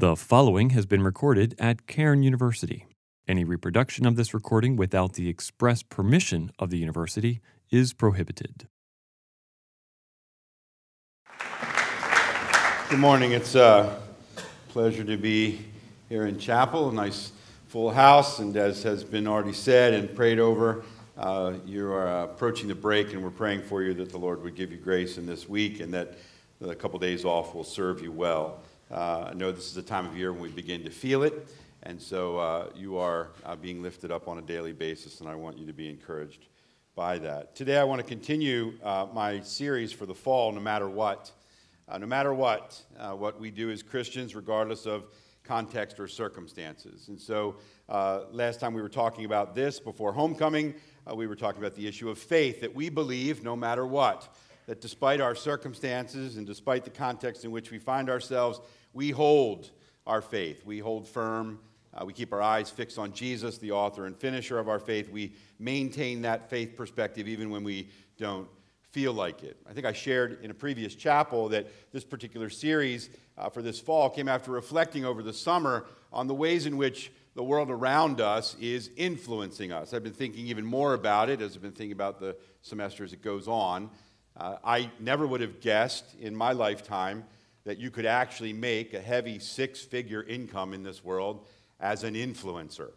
The following has been recorded at Cairn University. Any reproduction of this recording without the express permission of the university is prohibited. Good morning. It's a pleasure to be here in chapel. A nice full house, and as has been already said and prayed over, uh, you are approaching the break, and we're praying for you that the Lord would give you grace in this week and that a couple days off will serve you well. Uh, I know this is a time of year when we begin to feel it, and so uh, you are uh, being lifted up on a daily basis, and I want you to be encouraged by that. Today, I want to continue uh, my series for the fall, no matter what. Uh, no matter what, uh, what we do as Christians, regardless of context or circumstances. And so, last time we were talking about this before homecoming, we were talking about the issue of faith that we believe no matter what that despite our circumstances and despite the context in which we find ourselves, we hold our faith. We hold firm. Uh, we keep our eyes fixed on Jesus, the author and finisher of our faith. We maintain that faith perspective even when we don't feel like it. I think I shared in a previous chapel that this particular series uh, for this fall came after reflecting over the summer on the ways in which the world around us is influencing us. I've been thinking even more about it as I've been thinking about the semester as it goes on. Uh, I never would have guessed in my lifetime that you could actually make a heavy six figure income in this world as an influencer.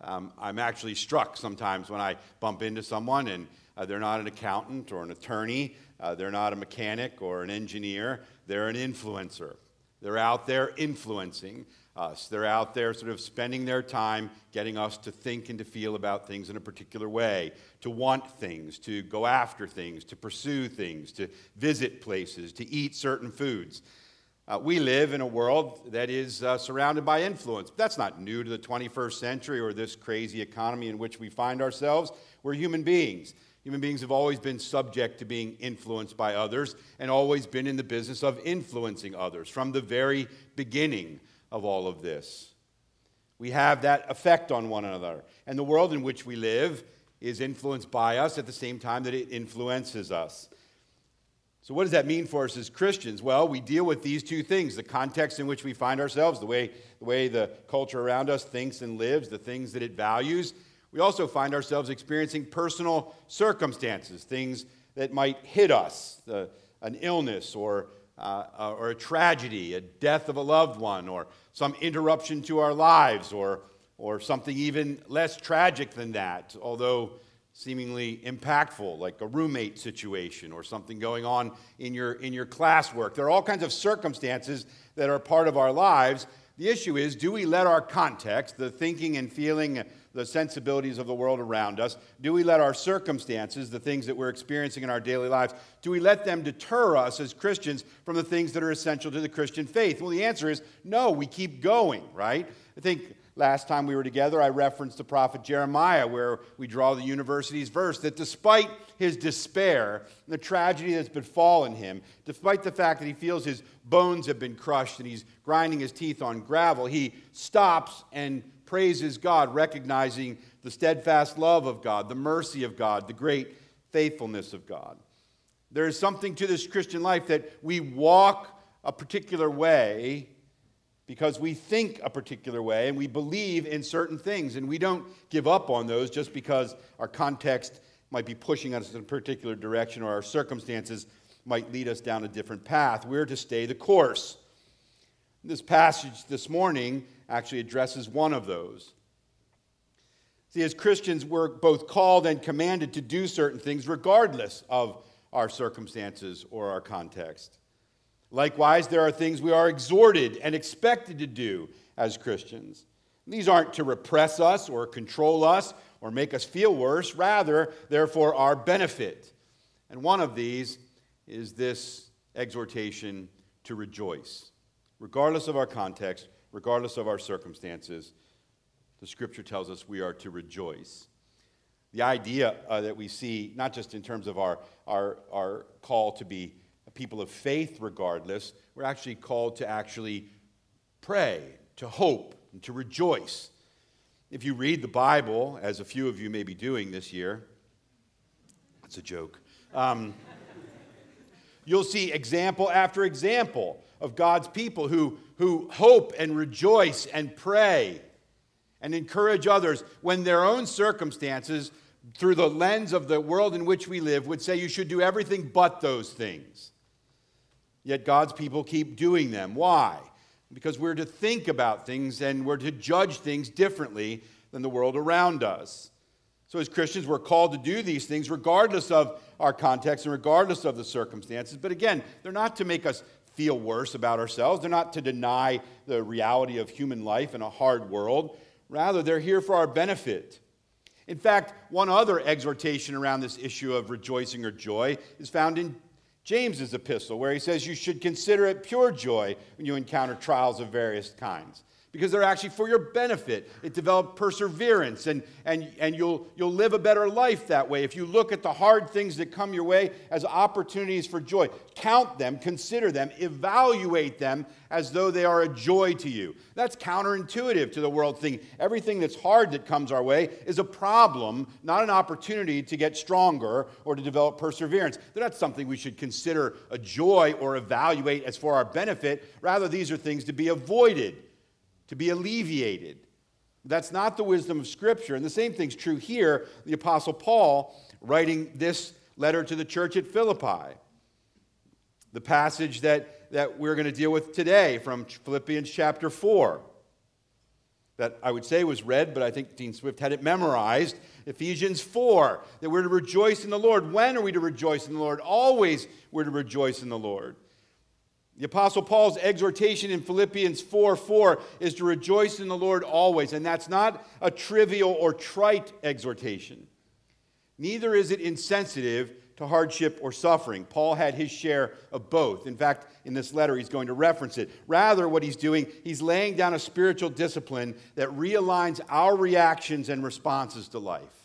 Um, I'm actually struck sometimes when I bump into someone and uh, they're not an accountant or an attorney, uh, they're not a mechanic or an engineer, they're an influencer. They're out there influencing us. They're out there sort of spending their time getting us to think and to feel about things in a particular way, to want things, to go after things, to pursue things, to visit places, to eat certain foods. Uh, we live in a world that is uh, surrounded by influence. That's not new to the 21st century or this crazy economy in which we find ourselves. We're human beings. Human beings have always been subject to being influenced by others and always been in the business of influencing others from the very beginning of all of this. We have that effect on one another. And the world in which we live is influenced by us at the same time that it influences us. So, what does that mean for us as Christians? Well, we deal with these two things the context in which we find ourselves, the way, the way the culture around us thinks and lives, the things that it values. We also find ourselves experiencing personal circumstances, things that might hit us, the, an illness or uh, uh, or a tragedy, a death of a loved one, or some interruption to our lives, or, or something even less tragic than that, although seemingly impactful, like a roommate situation or something going on in your, in your classwork. There are all kinds of circumstances that are part of our lives. The issue is do we let our context, the thinking and feeling, the sensibilities of the world around us? Do we let our circumstances, the things that we're experiencing in our daily lives, do we let them deter us as Christians from the things that are essential to the Christian faith? Well, the answer is no, we keep going, right? I think last time we were together, I referenced the prophet Jeremiah, where we draw the university's verse that despite his despair, the tragedy that's befallen him, despite the fact that he feels his bones have been crushed and he's grinding his teeth on gravel, he stops and praises God, recognizing the steadfast love of God, the mercy of God, the great faithfulness of God. There is something to this Christian life that we walk a particular way because we think a particular way and we believe in certain things, and we don't give up on those just because our context might be pushing us in a particular direction or our circumstances might lead us down a different path. We're to stay the course. This passage this morning actually addresses one of those. See, as Christians, we're both called and commanded to do certain things regardless of our circumstances or our context. Likewise, there are things we are exhorted and expected to do as Christians. These aren't to repress us or control us or make us feel worse. Rather, they're for our benefit. And one of these is this exhortation to rejoice. Regardless of our context, regardless of our circumstances, the scripture tells us we are to rejoice. The idea uh, that we see, not just in terms of our, our, our call to be people of faith, regardless, we're actually called to actually pray, to hope, and to rejoice. If you read the Bible, as a few of you may be doing this year, it's a joke, um, you'll see example after example of God's people who who hope and rejoice and pray and encourage others when their own circumstances, through the lens of the world in which we live, would say you should do everything but those things. Yet God's people keep doing them. Why? Because we're to think about things and we're to judge things differently than the world around us. So, as Christians, we're called to do these things regardless of our context and regardless of the circumstances. But again, they're not to make us feel worse about ourselves, they're not to deny the reality of human life in a hard world. Rather, they're here for our benefit. In fact, one other exhortation around this issue of rejoicing or joy is found in James's epistle, where he says you should consider it pure joy when you encounter trials of various kinds because they're actually for your benefit. It develops perseverance, and, and, and you'll, you'll live a better life that way if you look at the hard things that come your way as opportunities for joy. Count them, consider them, evaluate them as though they are a joy to you. That's counterintuitive to the world thing. Everything that's hard that comes our way is a problem, not an opportunity to get stronger or to develop perseverance. They're not something we should consider a joy or evaluate as for our benefit. Rather, these are things to be avoided to be alleviated. That's not the wisdom of Scripture. And the same thing's true here. The Apostle Paul writing this letter to the church at Philippi. The passage that, that we're going to deal with today from Philippians chapter 4, that I would say was read, but I think Dean Swift had it memorized. Ephesians 4, that we're to rejoice in the Lord. When are we to rejoice in the Lord? Always we're to rejoice in the Lord. The Apostle Paul's exhortation in Philippians 4 4 is to rejoice in the Lord always. And that's not a trivial or trite exhortation. Neither is it insensitive to hardship or suffering. Paul had his share of both. In fact, in this letter, he's going to reference it. Rather, what he's doing, he's laying down a spiritual discipline that realigns our reactions and responses to life.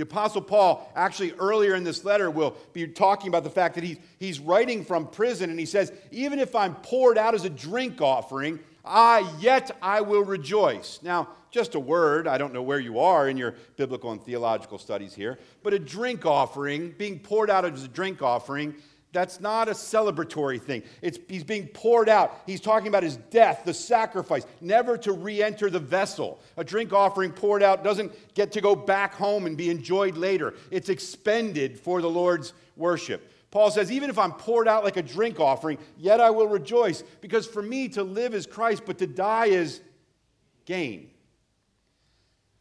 The Apostle Paul, actually earlier in this letter, will be talking about the fact that he's, he's writing from prison, and he says, Even if I'm poured out as a drink offering, I yet I will rejoice. Now, just a word, I don't know where you are in your biblical and theological studies here, but a drink offering, being poured out as a drink offering, that's not a celebratory thing. It's, he's being poured out. He's talking about his death, the sacrifice, never to re enter the vessel. A drink offering poured out doesn't get to go back home and be enjoyed later, it's expended for the Lord's worship. Paul says, even if I'm poured out like a drink offering, yet I will rejoice, because for me to live is Christ, but to die is gain.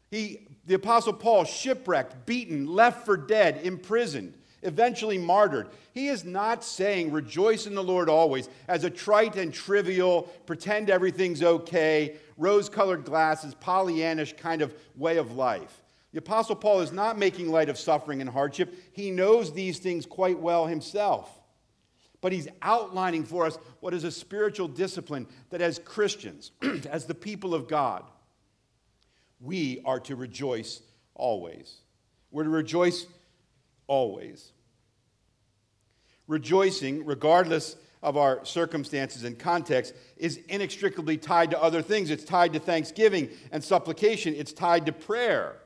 He, the Apostle Paul, shipwrecked, beaten, left for dead, imprisoned eventually martyred. He is not saying rejoice in the Lord always as a trite and trivial, pretend everything's okay, rose colored glasses, Pollyannish kind of way of life. The Apostle Paul is not making light of suffering and hardship. He knows these things quite well himself. But he's outlining for us what is a spiritual discipline that as Christians, as the people of God, we are to rejoice always. We're to rejoice always. Rejoicing, regardless of our circumstances and context, is inextricably tied to other things. It's tied to thanksgiving and supplication, it's tied to prayer.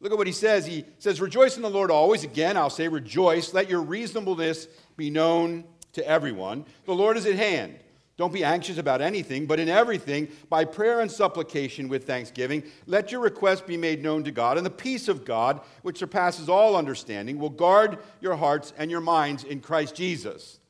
Look at what he says. He says, Rejoice in the Lord always. Again, I'll say, Rejoice. Let your reasonableness be known to everyone. The Lord is at hand. Don't be anxious about anything, but in everything, by prayer and supplication with thanksgiving, let your requests be made known to God, and the peace of God, which surpasses all understanding, will guard your hearts and your minds in Christ Jesus.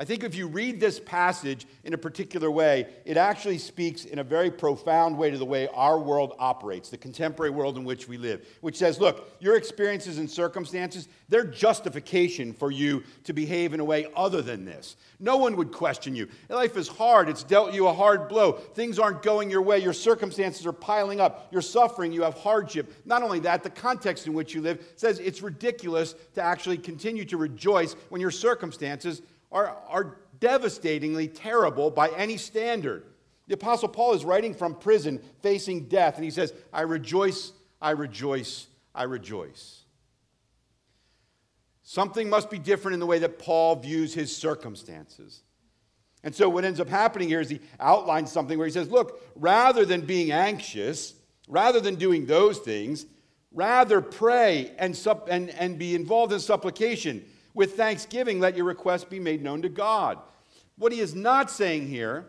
I think if you read this passage in a particular way, it actually speaks in a very profound way to the way our world operates, the contemporary world in which we live, which says, look, your experiences and circumstances, they're justification for you to behave in a way other than this. No one would question you. Life is hard, it's dealt you a hard blow. Things aren't going your way, your circumstances are piling up, you're suffering, you have hardship. Not only that, the context in which you live says it's ridiculous to actually continue to rejoice when your circumstances are, are devastatingly terrible by any standard. The Apostle Paul is writing from prison, facing death, and he says, I rejoice, I rejoice, I rejoice. Something must be different in the way that Paul views his circumstances. And so, what ends up happening here is he outlines something where he says, Look, rather than being anxious, rather than doing those things, rather pray and, sup- and, and be involved in supplication with thanksgiving, let your requests be made known to God. What he is not saying here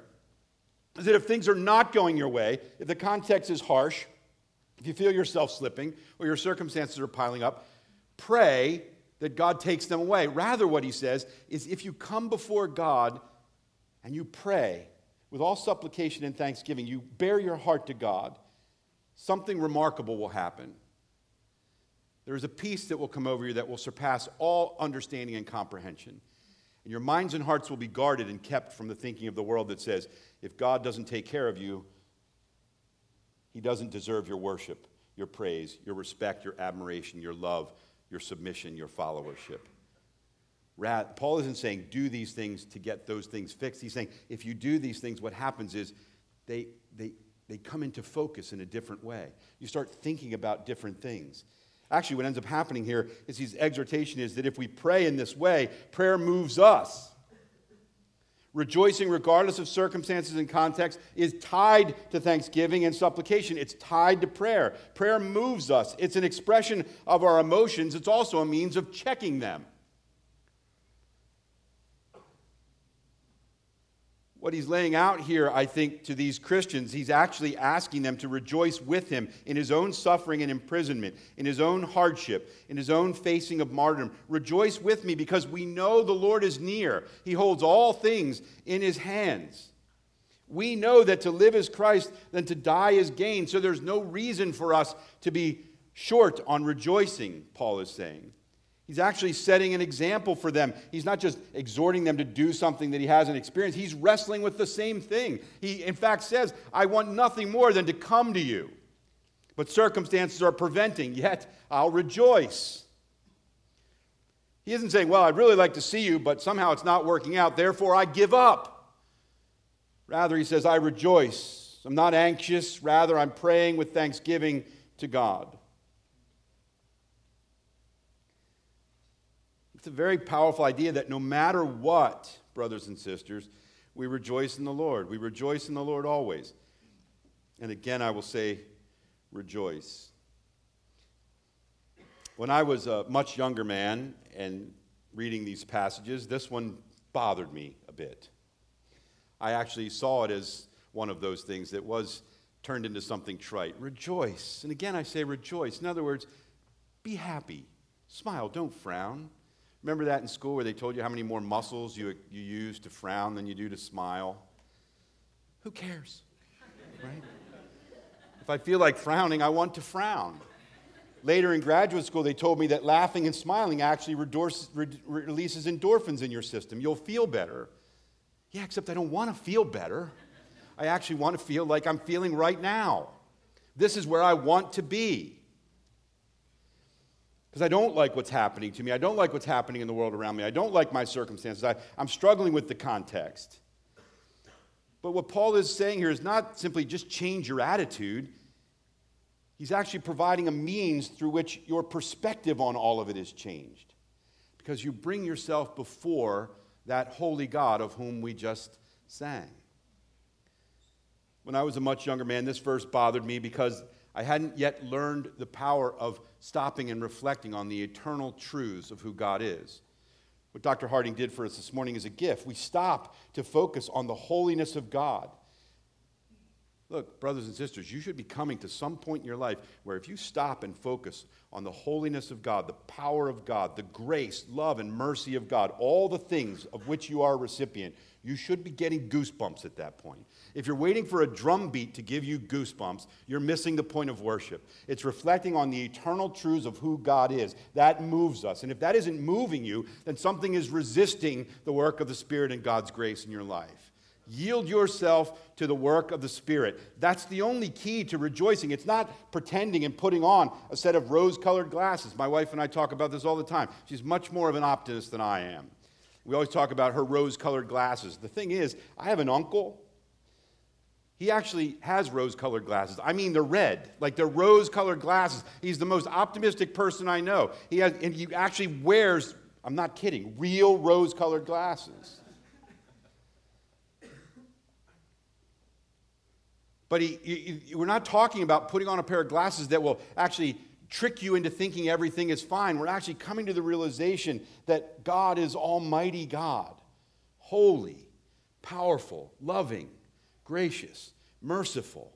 is that if things are not going your way, if the context is harsh, if you feel yourself slipping or your circumstances are piling up, pray that God takes them away. Rather, what he says is if you come before God and you pray with all supplication and thanksgiving, you bare your heart to God, something remarkable will happen. There is a peace that will come over you that will surpass all understanding and comprehension. And your minds and hearts will be guarded and kept from the thinking of the world that says, if God doesn't take care of you, he doesn't deserve your worship, your praise, your respect, your admiration, your love, your submission, your followership. Paul isn't saying do these things to get those things fixed. He's saying if you do these things, what happens is they, they, they come into focus in a different way. You start thinking about different things. Actually, what ends up happening here is his exhortation is that if we pray in this way, prayer moves us. Rejoicing, regardless of circumstances and context, is tied to thanksgiving and supplication. It's tied to prayer. Prayer moves us, it's an expression of our emotions, it's also a means of checking them. What he's laying out here, I think, to these Christians, he's actually asking them to rejoice with him in his own suffering and imprisonment, in his own hardship, in his own facing of martyrdom. Rejoice with me because we know the Lord is near. He holds all things in his hands. We know that to live is Christ, then to die is gain. So there's no reason for us to be short on rejoicing, Paul is saying. He's actually setting an example for them. He's not just exhorting them to do something that he hasn't experienced, he's wrestling with the same thing. He, in fact, says, I want nothing more than to come to you. But circumstances are preventing, yet I'll rejoice. He isn't saying, Well, I'd really like to see you, but somehow it's not working out, therefore I give up. Rather, he says, I rejoice. I'm not anxious, rather, I'm praying with thanksgiving to God. It's a very powerful idea that no matter what, brothers and sisters, we rejoice in the Lord. We rejoice in the Lord always. And again, I will say, rejoice. When I was a much younger man and reading these passages, this one bothered me a bit. I actually saw it as one of those things that was turned into something trite. Rejoice. And again, I say rejoice. In other words, be happy. Smile, don't frown. Remember that in school where they told you how many more muscles you, you use to frown than you do to smile? Who cares? Right? If I feel like frowning, I want to frown. Later in graduate school, they told me that laughing and smiling actually releases endorphins in your system. You'll feel better. Yeah, except I don't want to feel better. I actually want to feel like I'm feeling right now. This is where I want to be because I don't like what's happening to me. I don't like what's happening in the world around me. I don't like my circumstances. I, I'm struggling with the context. But what Paul is saying here is not simply just change your attitude. He's actually providing a means through which your perspective on all of it is changed. Because you bring yourself before that holy God of whom we just sang. When I was a much younger man, this verse bothered me because I hadn't yet learned the power of stopping and reflecting on the eternal truths of who God is. What Dr. Harding did for us this morning is a gift. We stop to focus on the holiness of God. Look, brothers and sisters, you should be coming to some point in your life where if you stop and focus on the holiness of God, the power of God, the grace, love, and mercy of God, all the things of which you are a recipient, you should be getting goosebumps at that point. If you're waiting for a drum beat to give you goosebumps, you're missing the point of worship. It's reflecting on the eternal truths of who God is. That moves us. And if that isn't moving you, then something is resisting the work of the Spirit and God's grace in your life. Yield yourself to the work of the Spirit. That's the only key to rejoicing. It's not pretending and putting on a set of rose colored glasses. My wife and I talk about this all the time. She's much more of an optimist than I am. We always talk about her rose colored glasses. The thing is, I have an uncle he actually has rose colored glasses. I mean, they're red, like they're rose colored glasses. He's the most optimistic person I know. He, has, and he actually wears, I'm not kidding, real rose colored glasses. But he, he, we're not talking about putting on a pair of glasses that will actually trick you into thinking everything is fine. We're actually coming to the realization that God is Almighty God, holy, powerful, loving, gracious, merciful.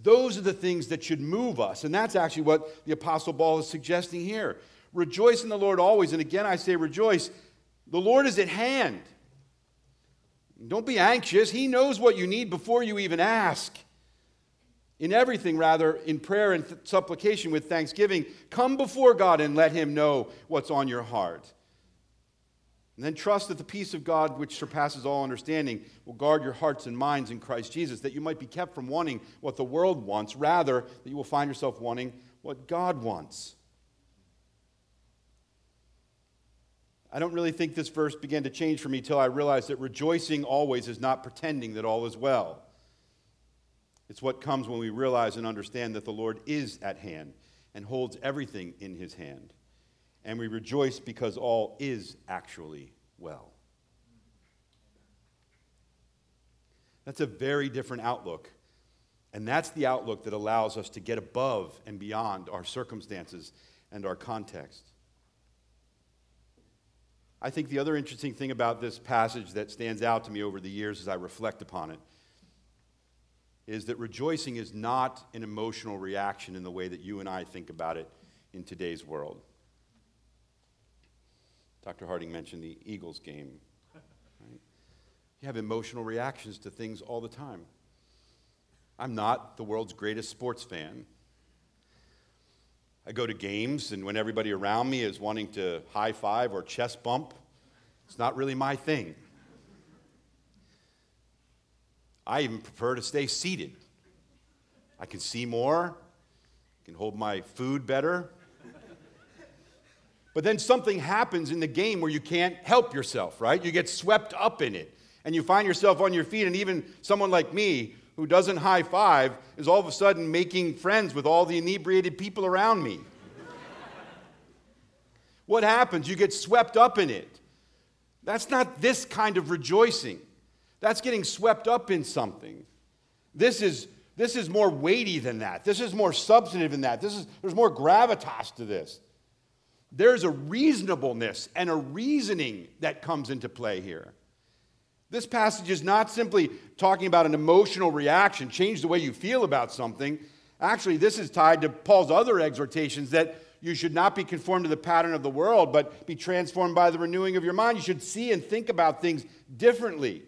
Those are the things that should move us. And that's actually what the Apostle Paul is suggesting here. Rejoice in the Lord always. And again, I say rejoice. The Lord is at hand. Don't be anxious. He knows what you need before you even ask. In everything, rather, in prayer and th- supplication with thanksgiving, come before God and let Him know what's on your heart. And then trust that the peace of God, which surpasses all understanding, will guard your hearts and minds in Christ Jesus, that you might be kept from wanting what the world wants, rather, that you will find yourself wanting what God wants. I don't really think this verse began to change for me till I realized that rejoicing always is not pretending that all is well. It's what comes when we realize and understand that the Lord is at hand and holds everything in his hand. And we rejoice because all is actually well. That's a very different outlook. And that's the outlook that allows us to get above and beyond our circumstances and our context. I think the other interesting thing about this passage that stands out to me over the years as I reflect upon it is that rejoicing is not an emotional reaction in the way that you and I think about it in today's world. Dr. Harding mentioned the Eagles game. Right? You have emotional reactions to things all the time. I'm not the world's greatest sports fan. I go to games, and when everybody around me is wanting to high five or chest bump, it's not really my thing. I even prefer to stay seated. I can see more, I can hold my food better. But then something happens in the game where you can't help yourself, right? You get swept up in it, and you find yourself on your feet, and even someone like me who doesn't high five is all of a sudden making friends with all the inebriated people around me. what happens? You get swept up in it. That's not this kind of rejoicing. That's getting swept up in something. This is, this is more weighty than that. This is more substantive than that. This is, there's more gravitas to this. There's a reasonableness and a reasoning that comes into play here. This passage is not simply talking about an emotional reaction, change the way you feel about something. Actually, this is tied to Paul's other exhortations that you should not be conformed to the pattern of the world, but be transformed by the renewing of your mind. You should see and think about things differently.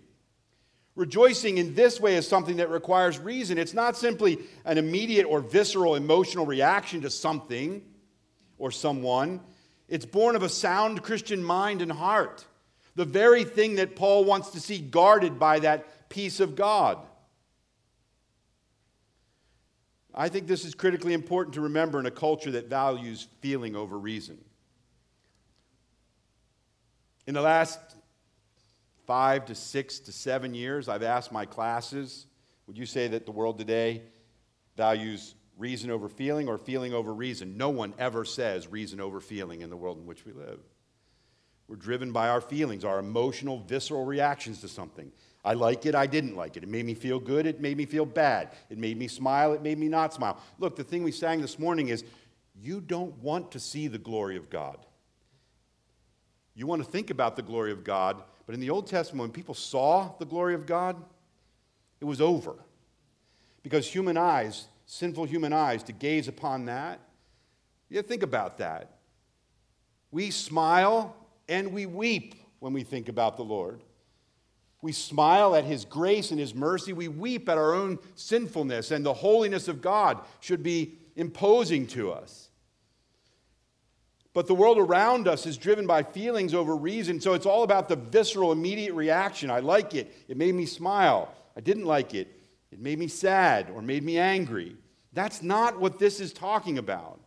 Rejoicing in this way is something that requires reason. It's not simply an immediate or visceral emotional reaction to something or someone. It's born of a sound Christian mind and heart. The very thing that Paul wants to see guarded by that peace of God. I think this is critically important to remember in a culture that values feeling over reason. In the last five to six to seven years, I've asked my classes would you say that the world today values reason over feeling or feeling over reason? No one ever says reason over feeling in the world in which we live. We're driven by our feelings, our emotional, visceral reactions to something. I like it, I didn't like it. It made me feel good, it made me feel bad. It made me smile, it made me not smile. Look, the thing we sang this morning is you don't want to see the glory of God. You want to think about the glory of God, but in the Old Testament, when people saw the glory of God, it was over. Because human eyes, sinful human eyes, to gaze upon that, you think about that. We smile and we weep when we think about the Lord. We smile at His grace and His mercy. We weep at our own sinfulness, and the holiness of God should be imposing to us. But the world around us is driven by feelings over reason, so it's all about the visceral, immediate reaction. I like it. It made me smile. I didn't like it. It made me sad or made me angry. That's not what this is talking about.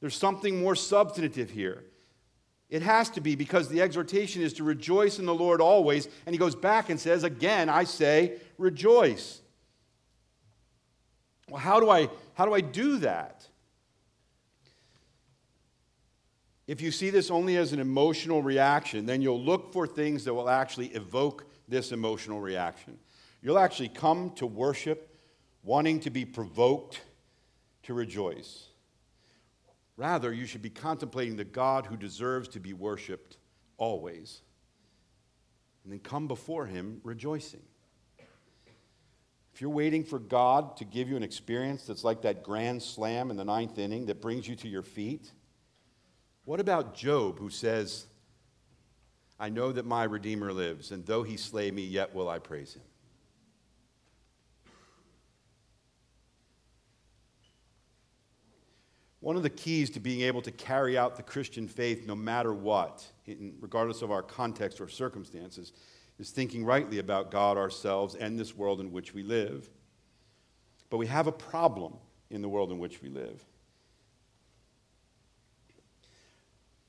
There's something more substantive here. It has to be because the exhortation is to rejoice in the Lord always. And he goes back and says, Again, I say, rejoice. Well, how do I, how do, I do that? If you see this only as an emotional reaction, then you'll look for things that will actually evoke this emotional reaction. You'll actually come to worship wanting to be provoked to rejoice. Rather, you should be contemplating the God who deserves to be worshiped always. and then come before Him rejoicing. If you're waiting for God to give you an experience that's like that grand slam in the ninth inning that brings you to your feet, what about Job who says, I know that my Redeemer lives, and though he slay me, yet will I praise him? One of the keys to being able to carry out the Christian faith no matter what, regardless of our context or circumstances, is thinking rightly about God, ourselves, and this world in which we live. But we have a problem in the world in which we live.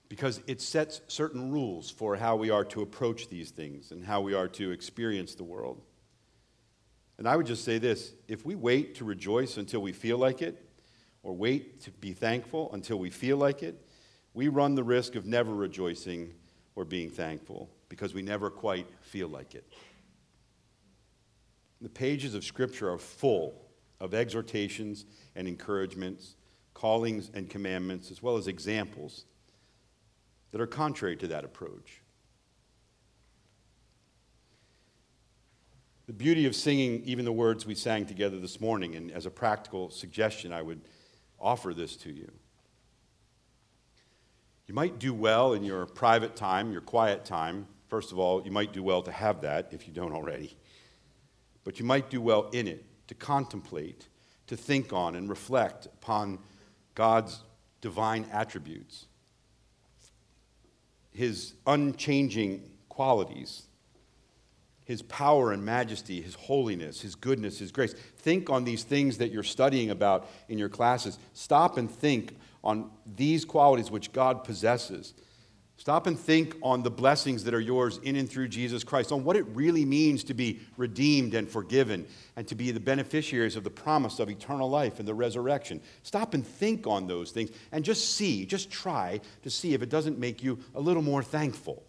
Because it sets certain rules for how we are to approach these things and how we are to experience the world. And I would just say this if we wait to rejoice until we feel like it, or wait to be thankful until we feel like it, we run the risk of never rejoicing or being thankful because we never quite feel like it. The pages of Scripture are full of exhortations and encouragements, callings and commandments, as well as examples that are contrary to that approach. The beauty of singing even the words we sang together this morning, and as a practical suggestion, I would offer this to you. You might do well in your private time, your quiet time. First of all, you might do well to have that if you don't already. But you might do well in it to contemplate, to think on, and reflect upon God's divine attributes, His unchanging qualities, His power and majesty, His holiness, His goodness, His grace. Think on these things that you're studying about in your classes. Stop and think on these qualities which God possesses. Stop and think on the blessings that are yours in and through Jesus Christ, on what it really means to be redeemed and forgiven, and to be the beneficiaries of the promise of eternal life and the resurrection. Stop and think on those things and just see, just try to see if it doesn't make you a little more thankful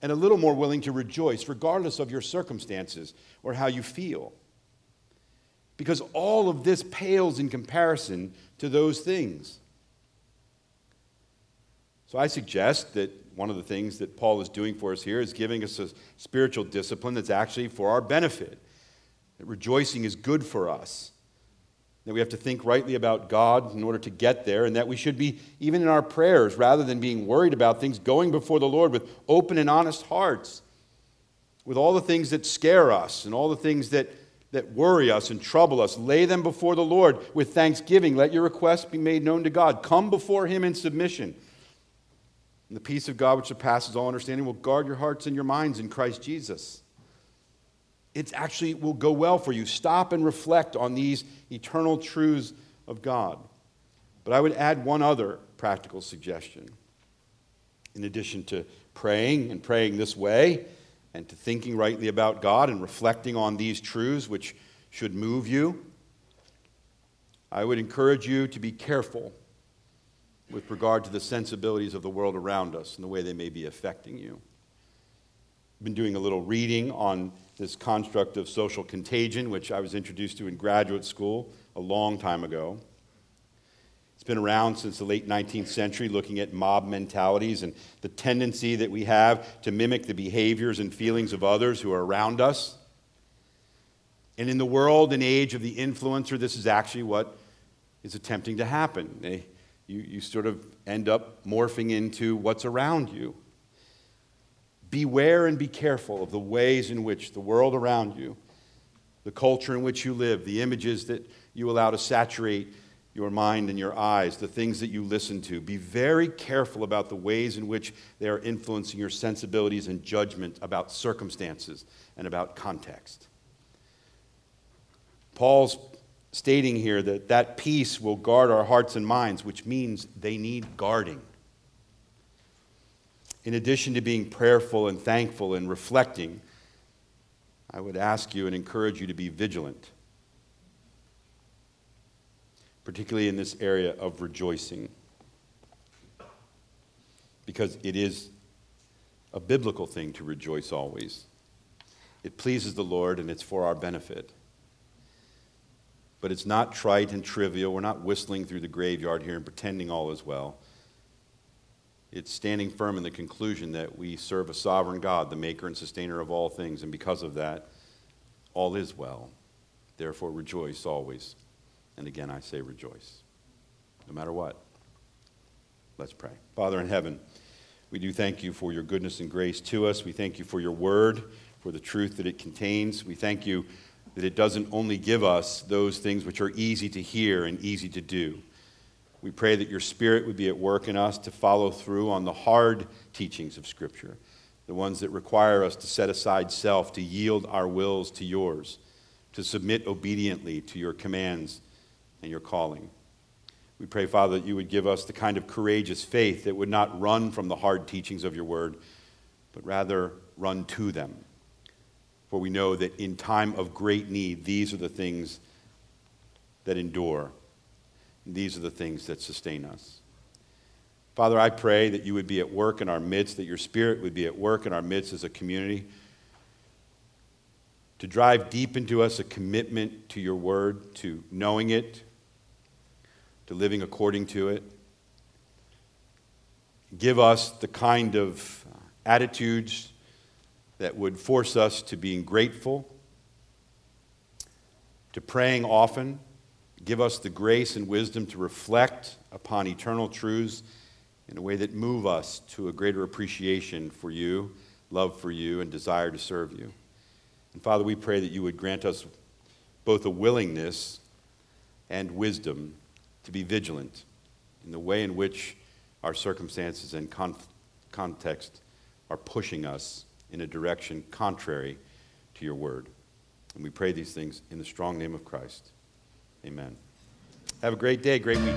and a little more willing to rejoice, regardless of your circumstances or how you feel. Because all of this pales in comparison to those things. So I suggest that one of the things that Paul is doing for us here is giving us a spiritual discipline that's actually for our benefit. That rejoicing is good for us. That we have to think rightly about God in order to get there, and that we should be, even in our prayers, rather than being worried about things, going before the Lord with open and honest hearts, with all the things that scare us and all the things that, that worry us and trouble us. Lay them before the Lord with thanksgiving. Let your requests be made known to God. Come before Him in submission and the peace of God, which surpasses all understanding, will guard your hearts and your minds in Christ Jesus. It actually will go well for you. Stop and reflect on these eternal truths of God. But I would add one other practical suggestion. In addition to praying and praying this way, and to thinking rightly about God and reflecting on these truths which should move you, I would encourage you to be careful with regard to the sensibilities of the world around us and the way they may be affecting you. I've been doing a little reading on this construct of social contagion, which I was introduced to in graduate school a long time ago. It's been around since the late 19th century, looking at mob mentalities and the tendency that we have to mimic the behaviors and feelings of others who are around us. And in the world and age of the influencer, this is actually what is attempting to happen. You, you sort of end up morphing into what's around you. Beware and be careful of the ways in which the world around you, the culture in which you live, the images that you allow to saturate your mind and your eyes, the things that you listen to. Be very careful about the ways in which they are influencing your sensibilities and judgment about circumstances and about context. Paul's stating here that that peace will guard our hearts and minds, which means they need guarding. In addition to being prayerful and thankful and reflecting, I would ask you and encourage you to be vigilant, particularly in this area of rejoicing, because it is a biblical thing to rejoice always. It pleases the Lord and it's for our benefit but it's not trite and trivial. We're not whistling through the graveyard here and pretending all is well. It's standing firm in the conclusion that we serve a sovereign God, the maker and sustainer of all things, and because of that, all is well. Therefore, rejoice always. And again, I say rejoice, no matter what. Let's pray. Father in heaven, we do thank you for your goodness and grace to us. We thank you for your word, for the truth that it contains. We thank you that it doesn't only give us those things which are easy to hear and easy to do. We pray that your Spirit would be at work in us to follow through on the hard teachings of Scripture, the ones that require us to set aside self, to yield our wills to yours, to submit obediently to your commands and your calling. We pray, Father, that you would give us the kind of courageous faith that would not run from the hard teachings of your word, but rather run to them. For we know that in time of great need, these are the things that endure. These are the things that sustain us. Father, I pray that you would be at work in our midst, that your spirit would be at work in our midst as a community, to drive deep into us a commitment to your word, to knowing it, to living according to it. Give us the kind of attitudes that would force us to being grateful, to praying often. Give us the grace and wisdom to reflect upon eternal truths in a way that move us to a greater appreciation for you, love for you, and desire to serve you. And Father, we pray that you would grant us both a willingness and wisdom to be vigilant in the way in which our circumstances and conf- context are pushing us in a direction contrary to your word. And we pray these things in the strong name of Christ. Amen. Have a great day, great week.